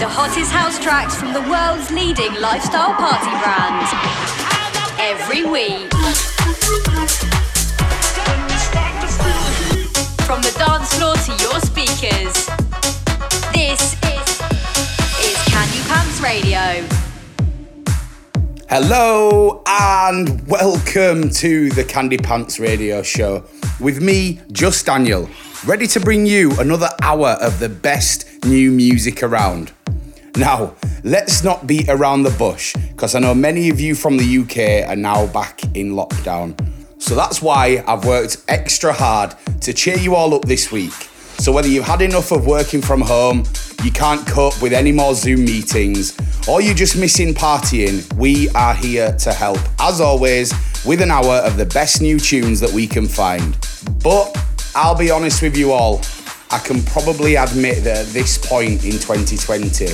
the hottest house tracks from the world's leading lifestyle party brand. Every week. From the dance floor to your speakers. This is, Candy Pants Radio. Hello and welcome to the Candy Pants Radio Show with me, Just Daniel, ready to bring you another hour of the best new music around. Now, let's not beat around the bush because I know many of you from the UK are now back in lockdown. So that's why I've worked extra hard to cheer you all up this week. So whether you've had enough of working from home, you can't cope with any more Zoom meetings, or you're just missing partying, we are here to help, as always, with an hour of the best new tunes that we can find. But I'll be honest with you all, I can probably admit that at this point in 2020,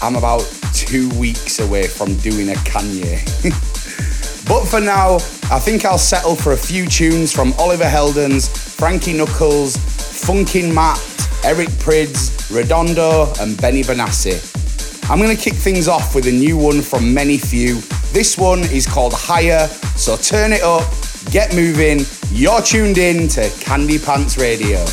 I'm about two weeks away from doing a Kanye. but for now, I think I'll settle for a few tunes from Oliver Heldens, Frankie Knuckles, Funkin' Matt, Eric Prydz, Redondo, and Benny Benassi. I'm going to kick things off with a new one from Many Few. This one is called Higher, so turn it up, get moving. You're tuned in to Candy Pants Radio.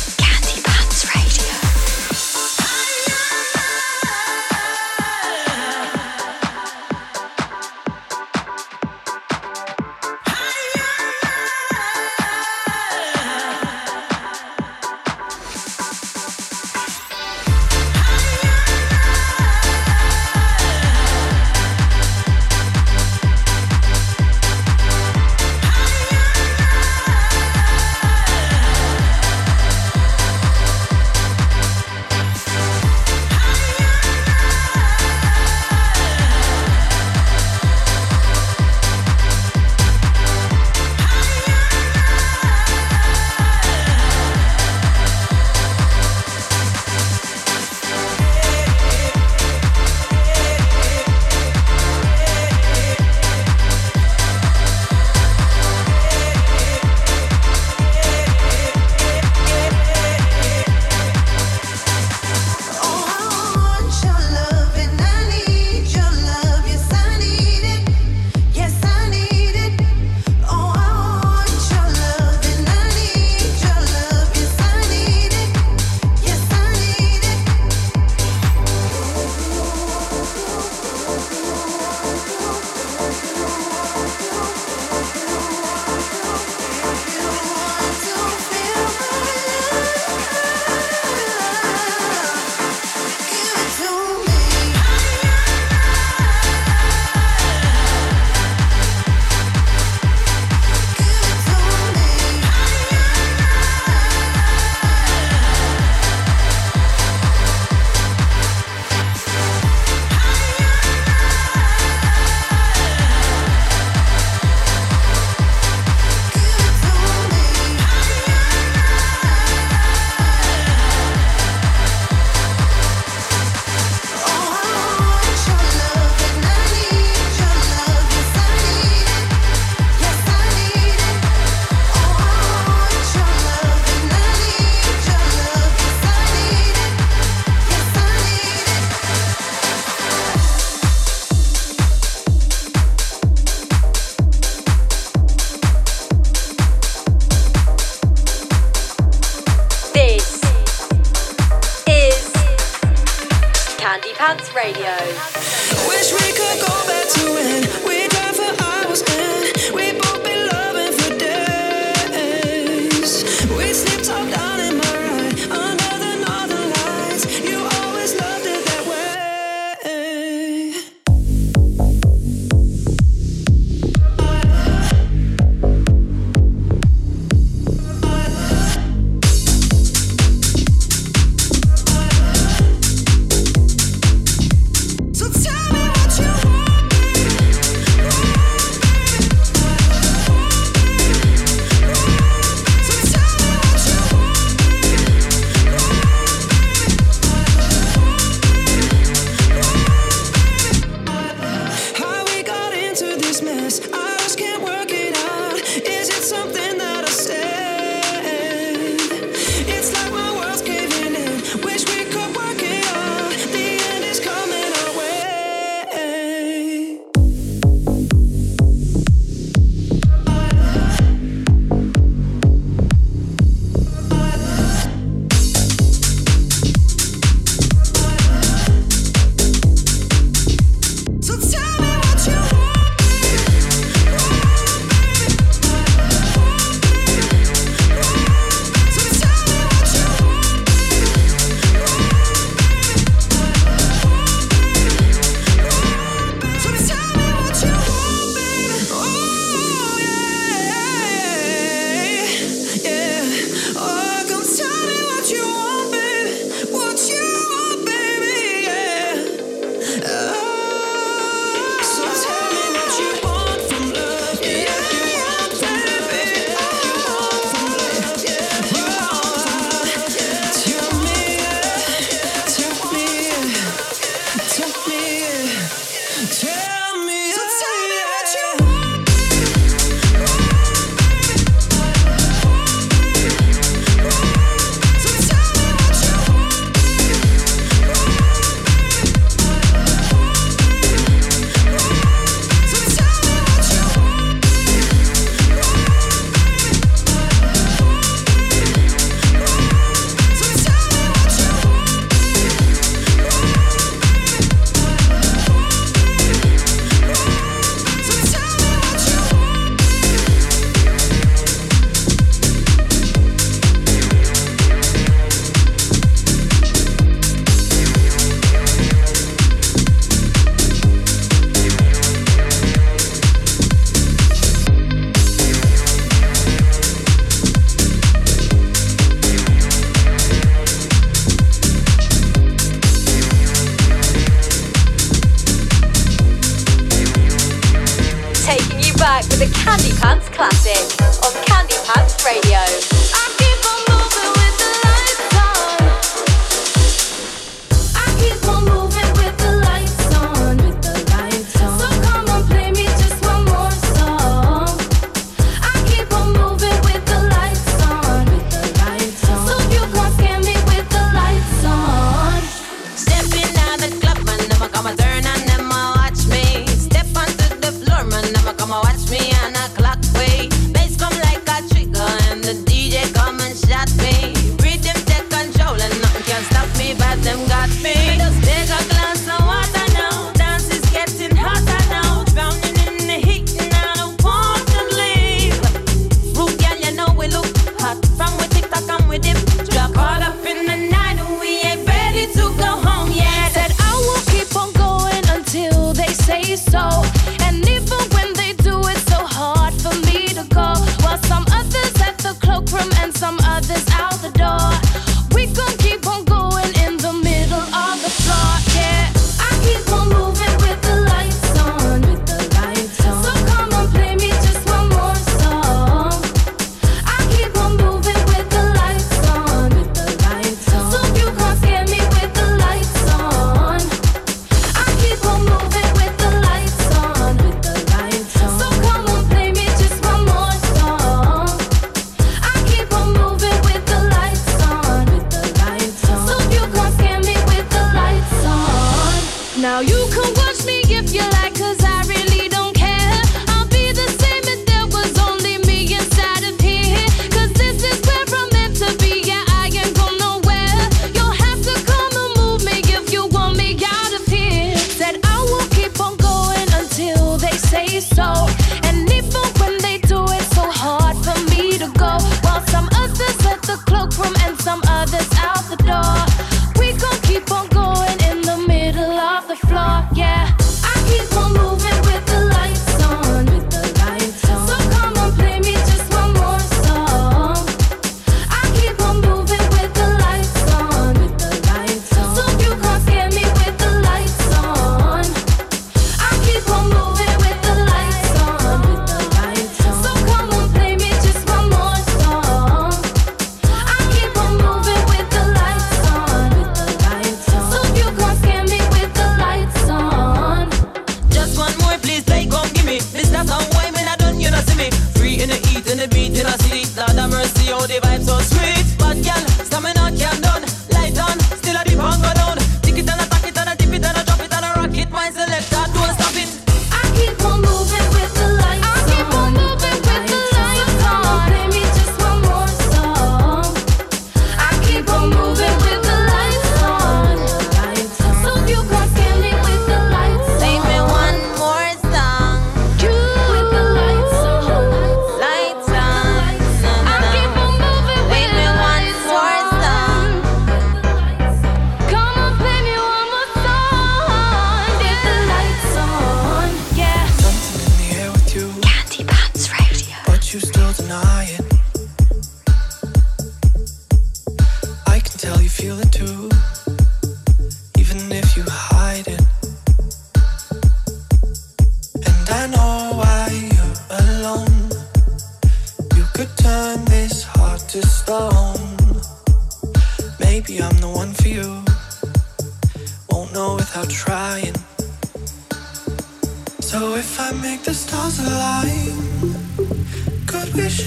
Trance Radio. the floor, yeah.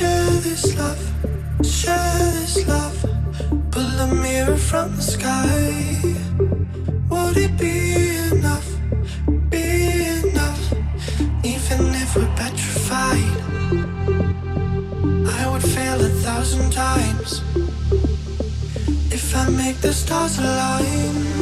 Share this love, share this love. Pull a mirror from the sky. Would it be enough? Be enough? Even if we're petrified, I would fail a thousand times if I make the stars align.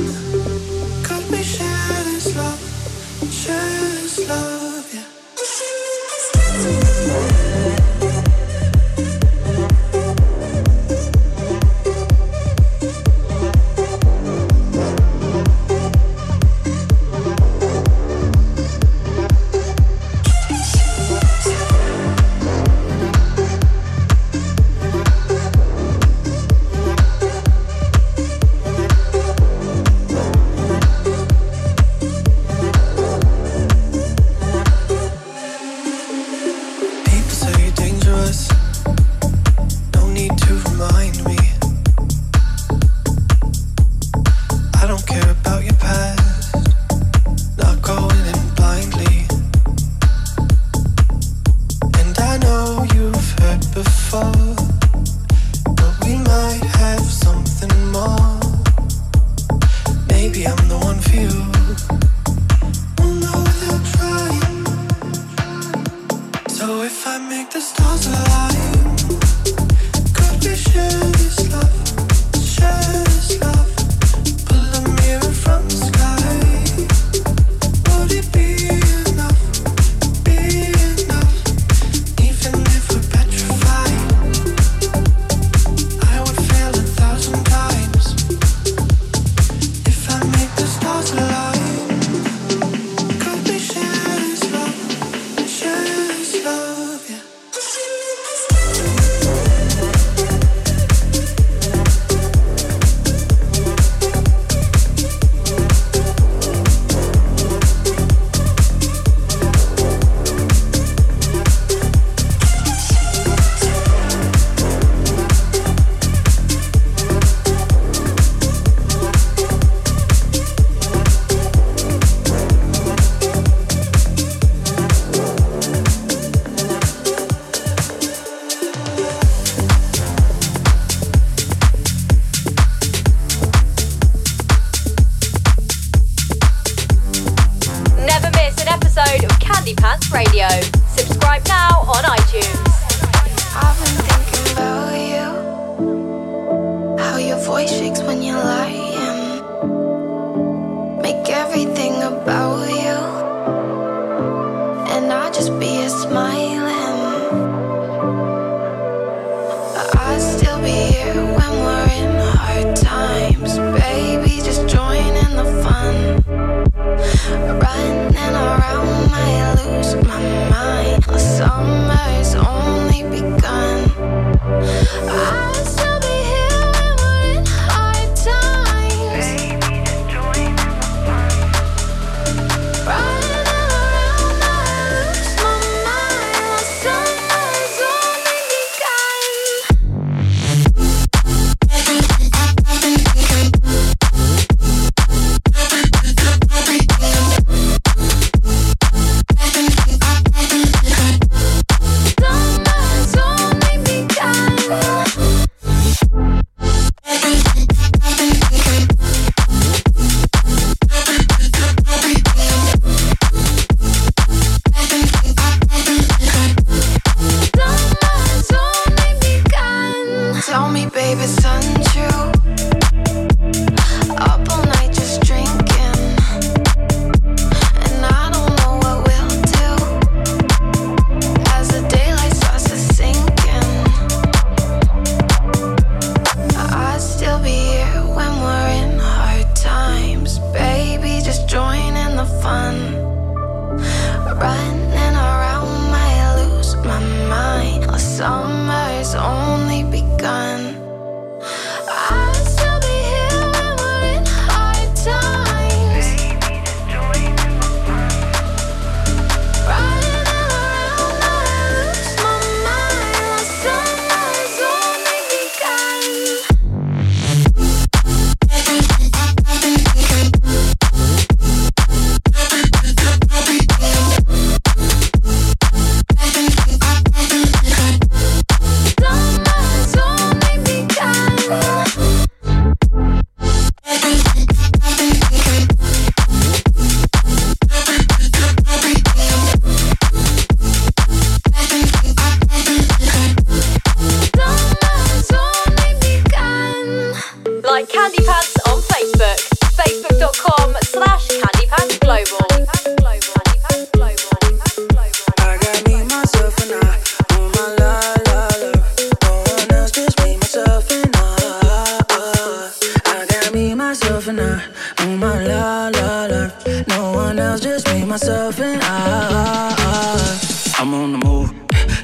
Myself, and I. Oh my la la love. No one else, just me, myself, and I. I'm on the move,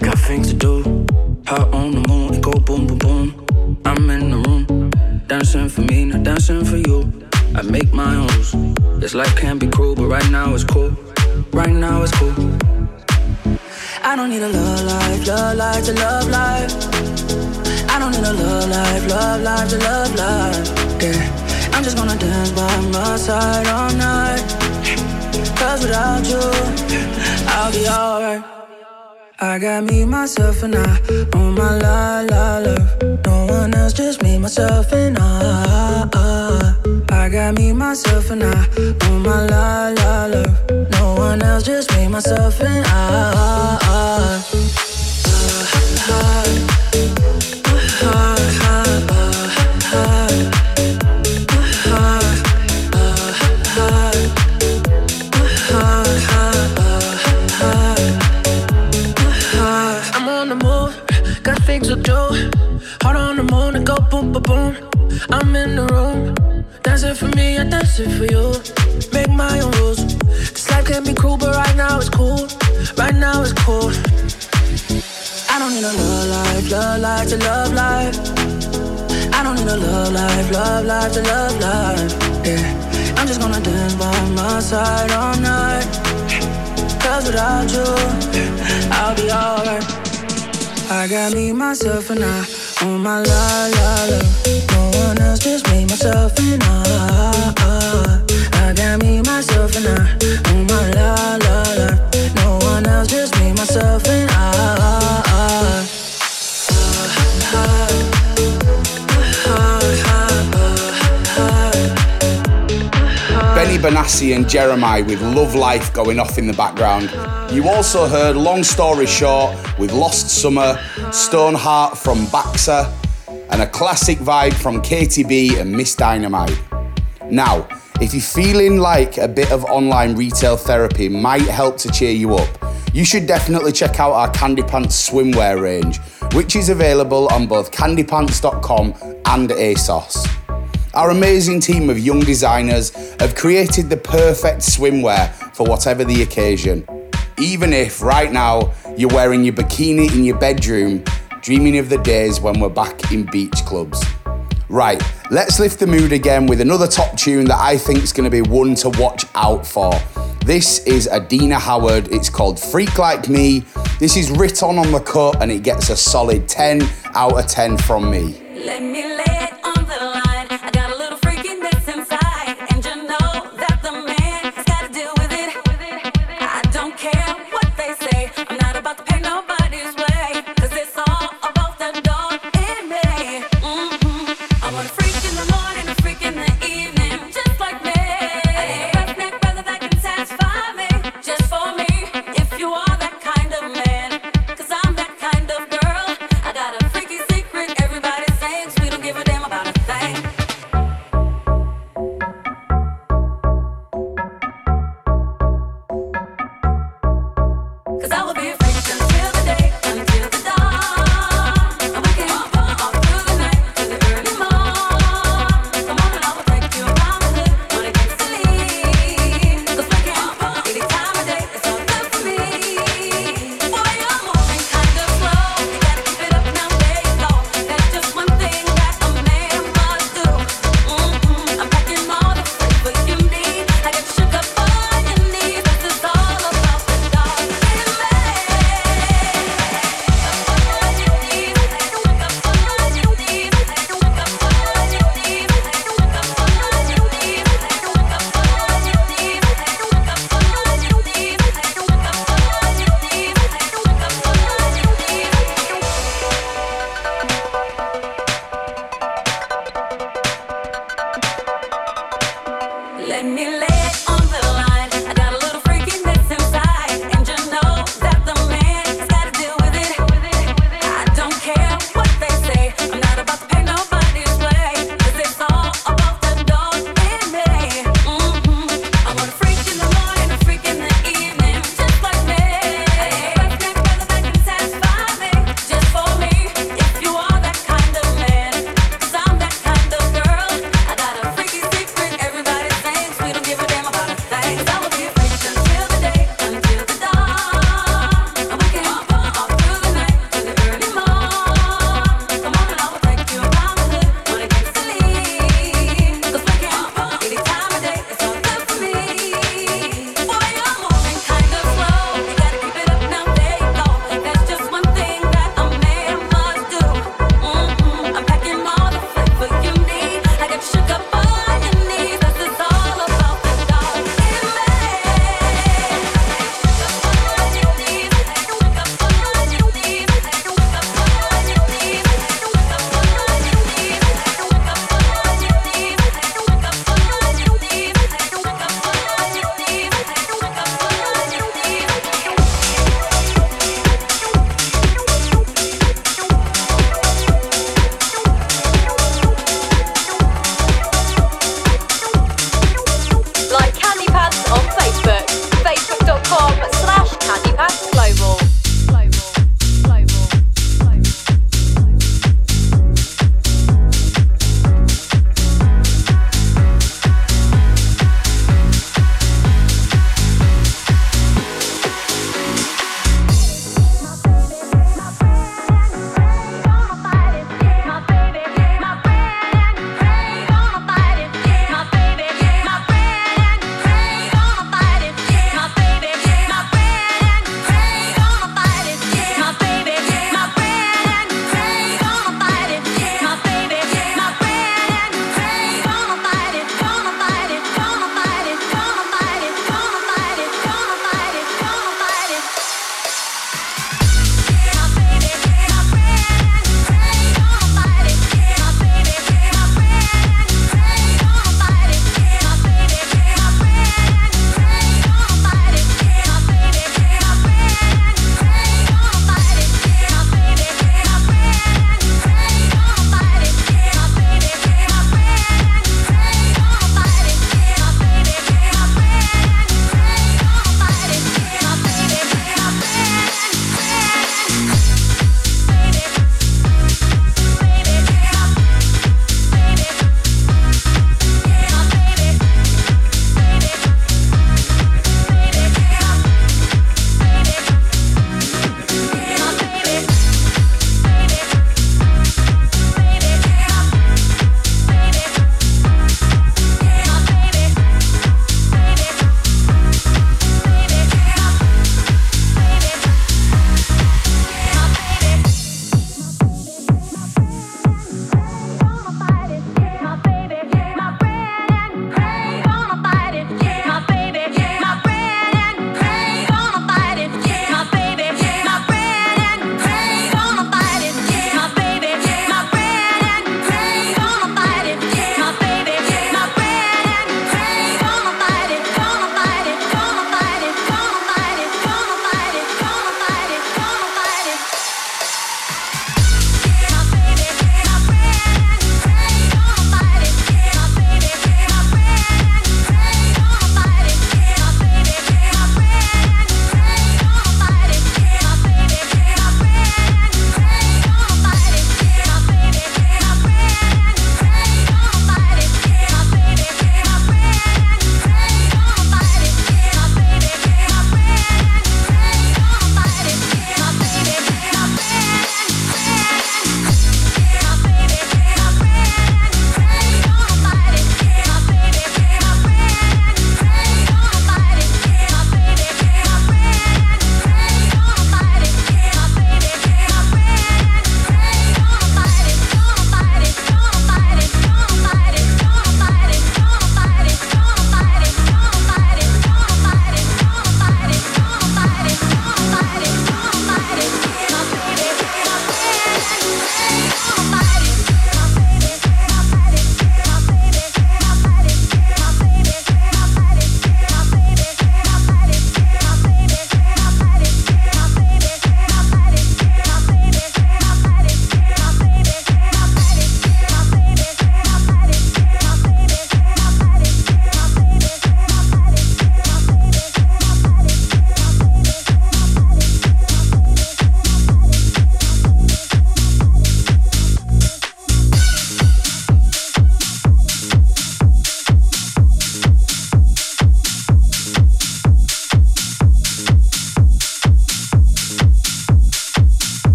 got things to do. Hot on the moon, it go boom boom boom. I'm in the room, dancing for me, not dancing for you. I make my own rules. This life can be cruel, but right now it's cool. Right now it's cool. I don't need a love life, love life to love life. I don't need a love life, love life to love life. Yeah, I'm just gonna dance by my side all night. Cause without you, I'll be alright. I got me, myself, and I. Oh my la la love. No one else, just me, myself, and I. I got me, myself, and I. Oh my la la love. No one else, just me, myself, and I. I'm boom. I'm in the room, dancing for me, I dance it for you. Make my own rules. This life can be cruel, but right now it's cool. Right now it's cool. I don't need a love life, love life to love life. I don't need a love life, love life to love life. Yeah, I'm just gonna dance by my side all night. Cause without you, I'll be alright. I got me, myself, and I. Oh my la la la. No one else, just me, myself, and I. I got me, myself, and I. Oh my la la la. No one else, just me, myself, and I. Benassi and Jeremiah with Love Life going off in the background. You also heard Long Story Short with Lost Summer, Stoneheart from Baxa, and a classic vibe from KTB and Miss Dynamite. Now, if you're feeling like a bit of online retail therapy might help to cheer you up, you should definitely check out our Candy Pants swimwear range, which is available on both candypants.com and ASOS. Our amazing team of young designers have created the perfect swimwear for whatever the occasion. Even if right now you're wearing your bikini in your bedroom, dreaming of the days when we're back in beach clubs. Right, let's lift the mood again with another top tune that I think is going to be one to watch out for. This is Adina Howard. It's called Freak Like Me. This is written on the cut and it gets a solid 10 out of 10 from me.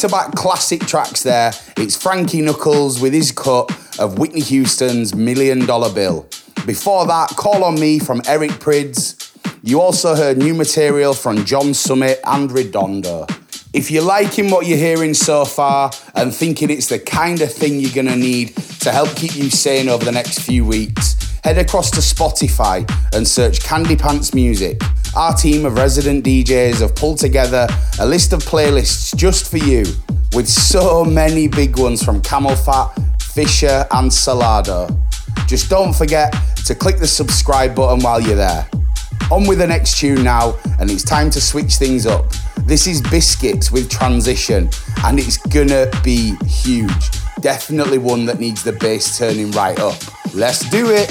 To back classic tracks there. It's Frankie Knuckles with his cut of Whitney Houston's Million Dollar Bill. Before that, Call on Me from Eric Prydz. You also heard new material from John Summit and Redondo. If you're liking what you're hearing so far and thinking it's the kind of thing you're gonna need to help keep you sane over the next few weeks, head across to Spotify and search Candy Pants Music our team of resident DJs have pulled together a list of playlists just for you, with so many big ones from CamelPhat, Fisher, and Solardo. Just don't forget to click the subscribe button while you're there. On with the next tune now, and it's time to switch things up. This is Biscits with Transition, and it's gonna be huge. Definitely one that needs the bass turning right up. Let's do it.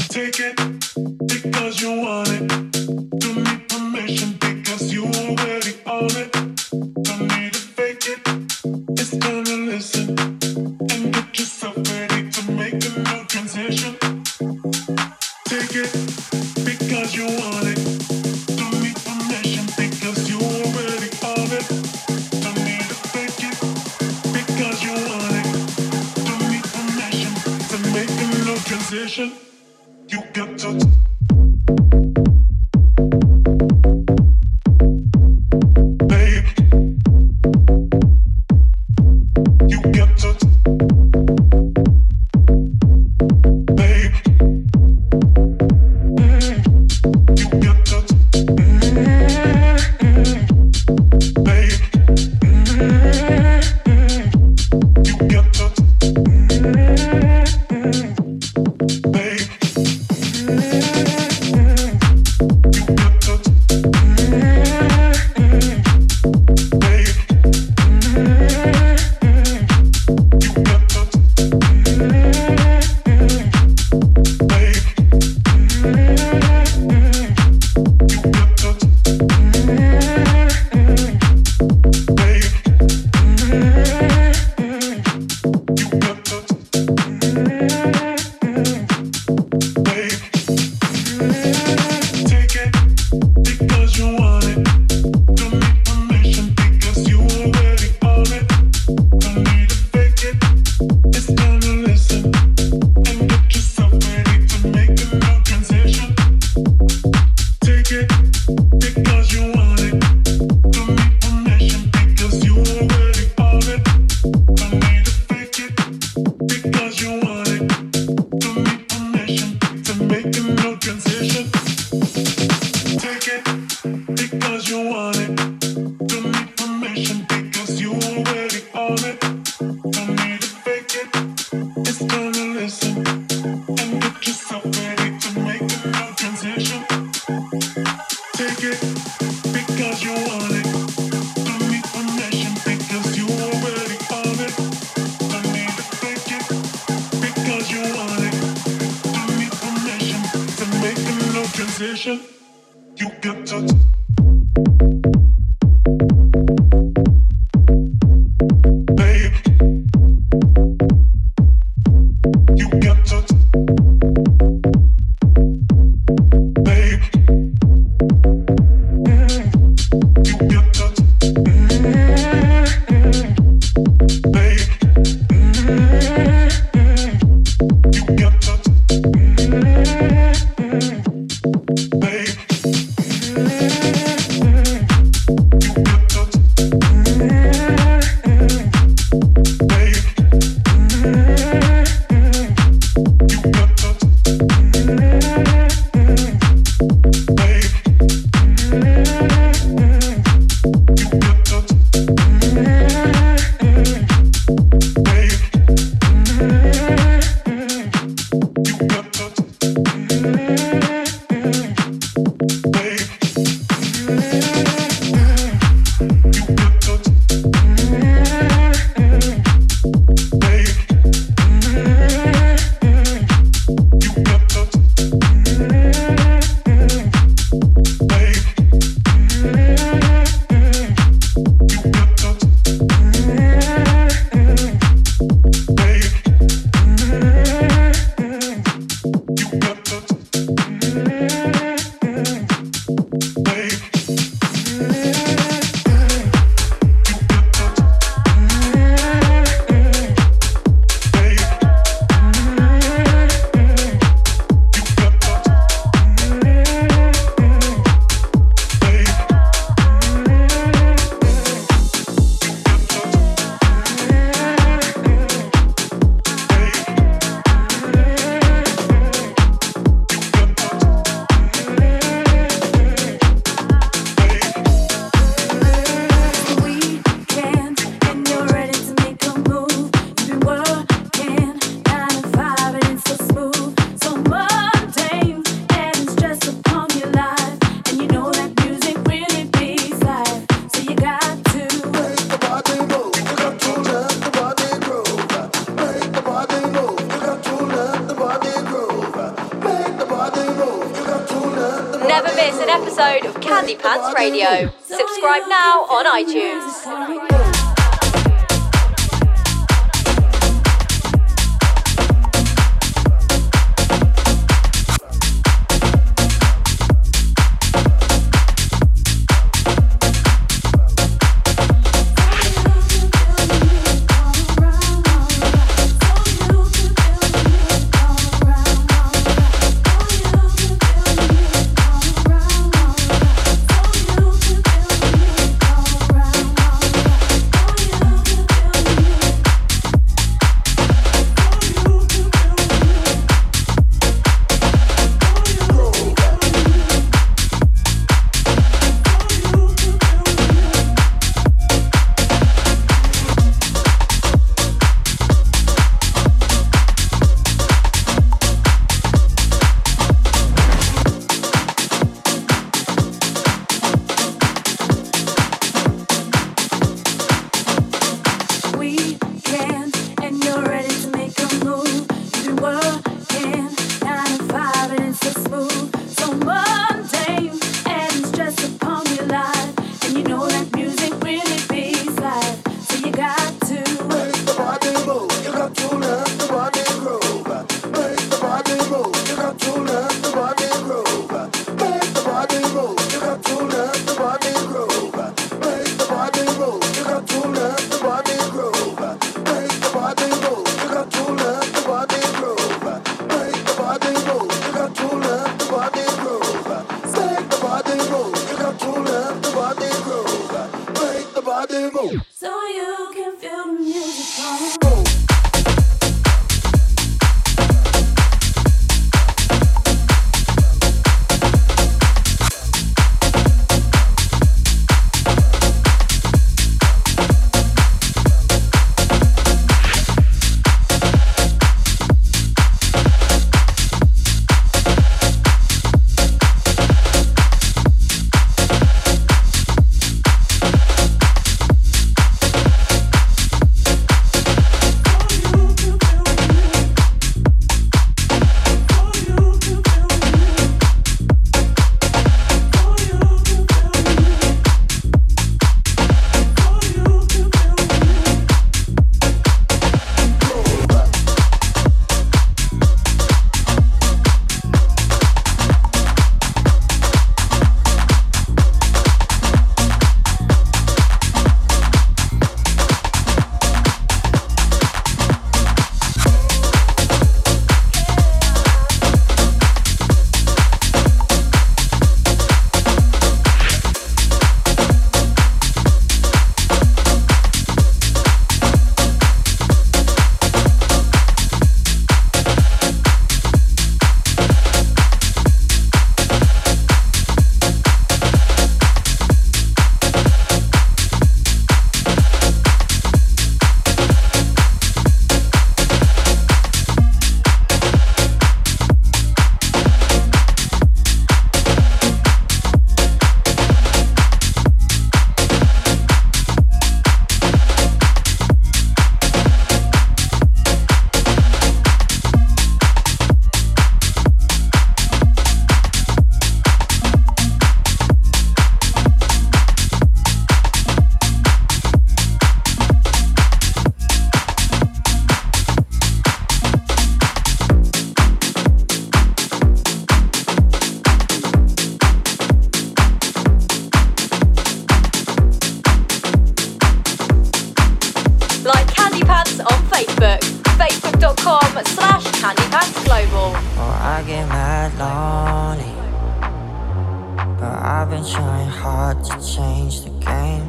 I've been trying hard to change the game.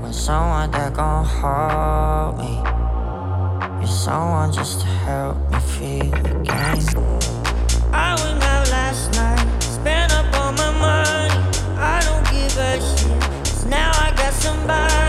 Want someone that gon' hold me. You're someone just to help me feel again. I went out last night, spent up all my money. I don't give a shit. Cause now I got somebody.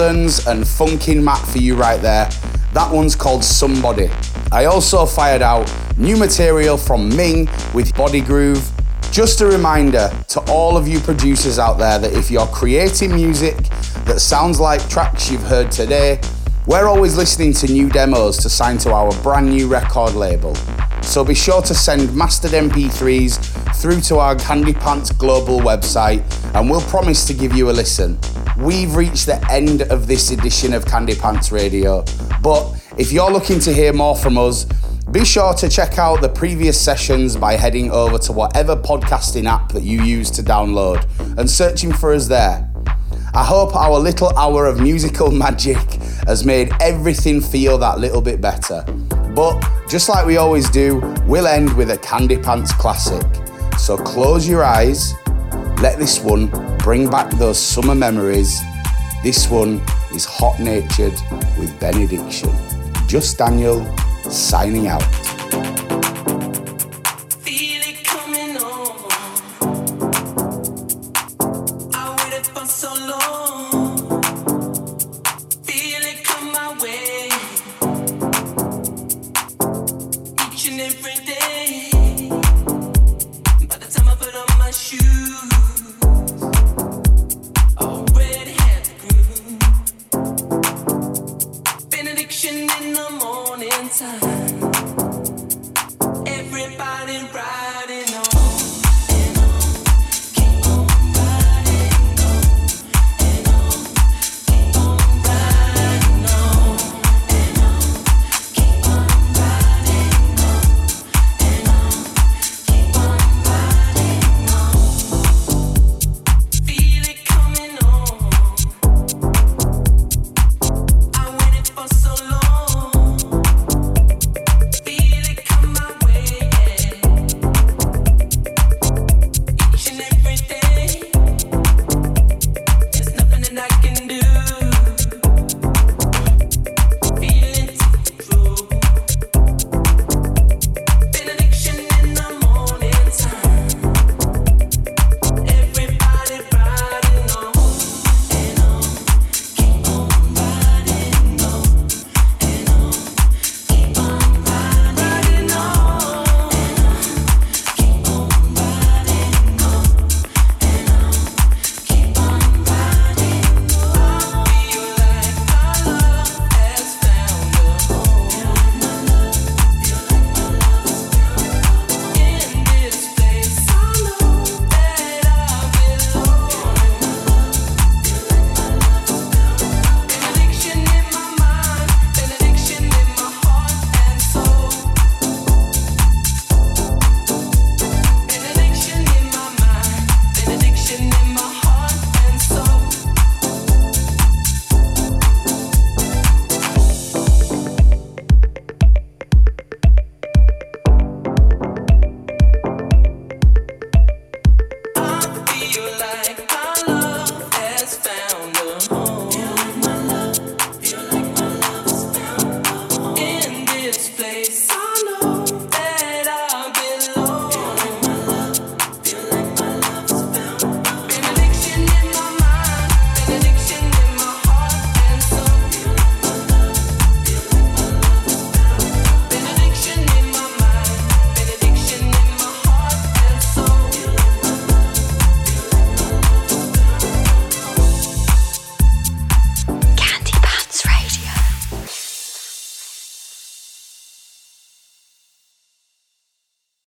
Heldens and Funkin' Matt for you right there. That one's called Somebody. I also fired out new material from Ming with Body Groove. Just a reminder to all of you producers out there that if you're creating music that sounds like tracks you've heard today, we're always listening to new demos to sign to our brand new record label. So be sure to send mastered MP3s through to our Candy Pants global website and we'll promise to give you a listen. We've reached the end of this edition of Candy Pants Radio, but if you're looking to hear more from us, be sure to check out the previous sessions by heading over to whatever podcasting app that you use to download and searching for us there. I hope our little hour of musical magic has made everything feel that little bit better. But just like we always do, we'll end with a Candy Pants classic. So close your eyes, let this one bring back those summer memories. This one is Hot Natured with Benediction. Just Daniel signing out.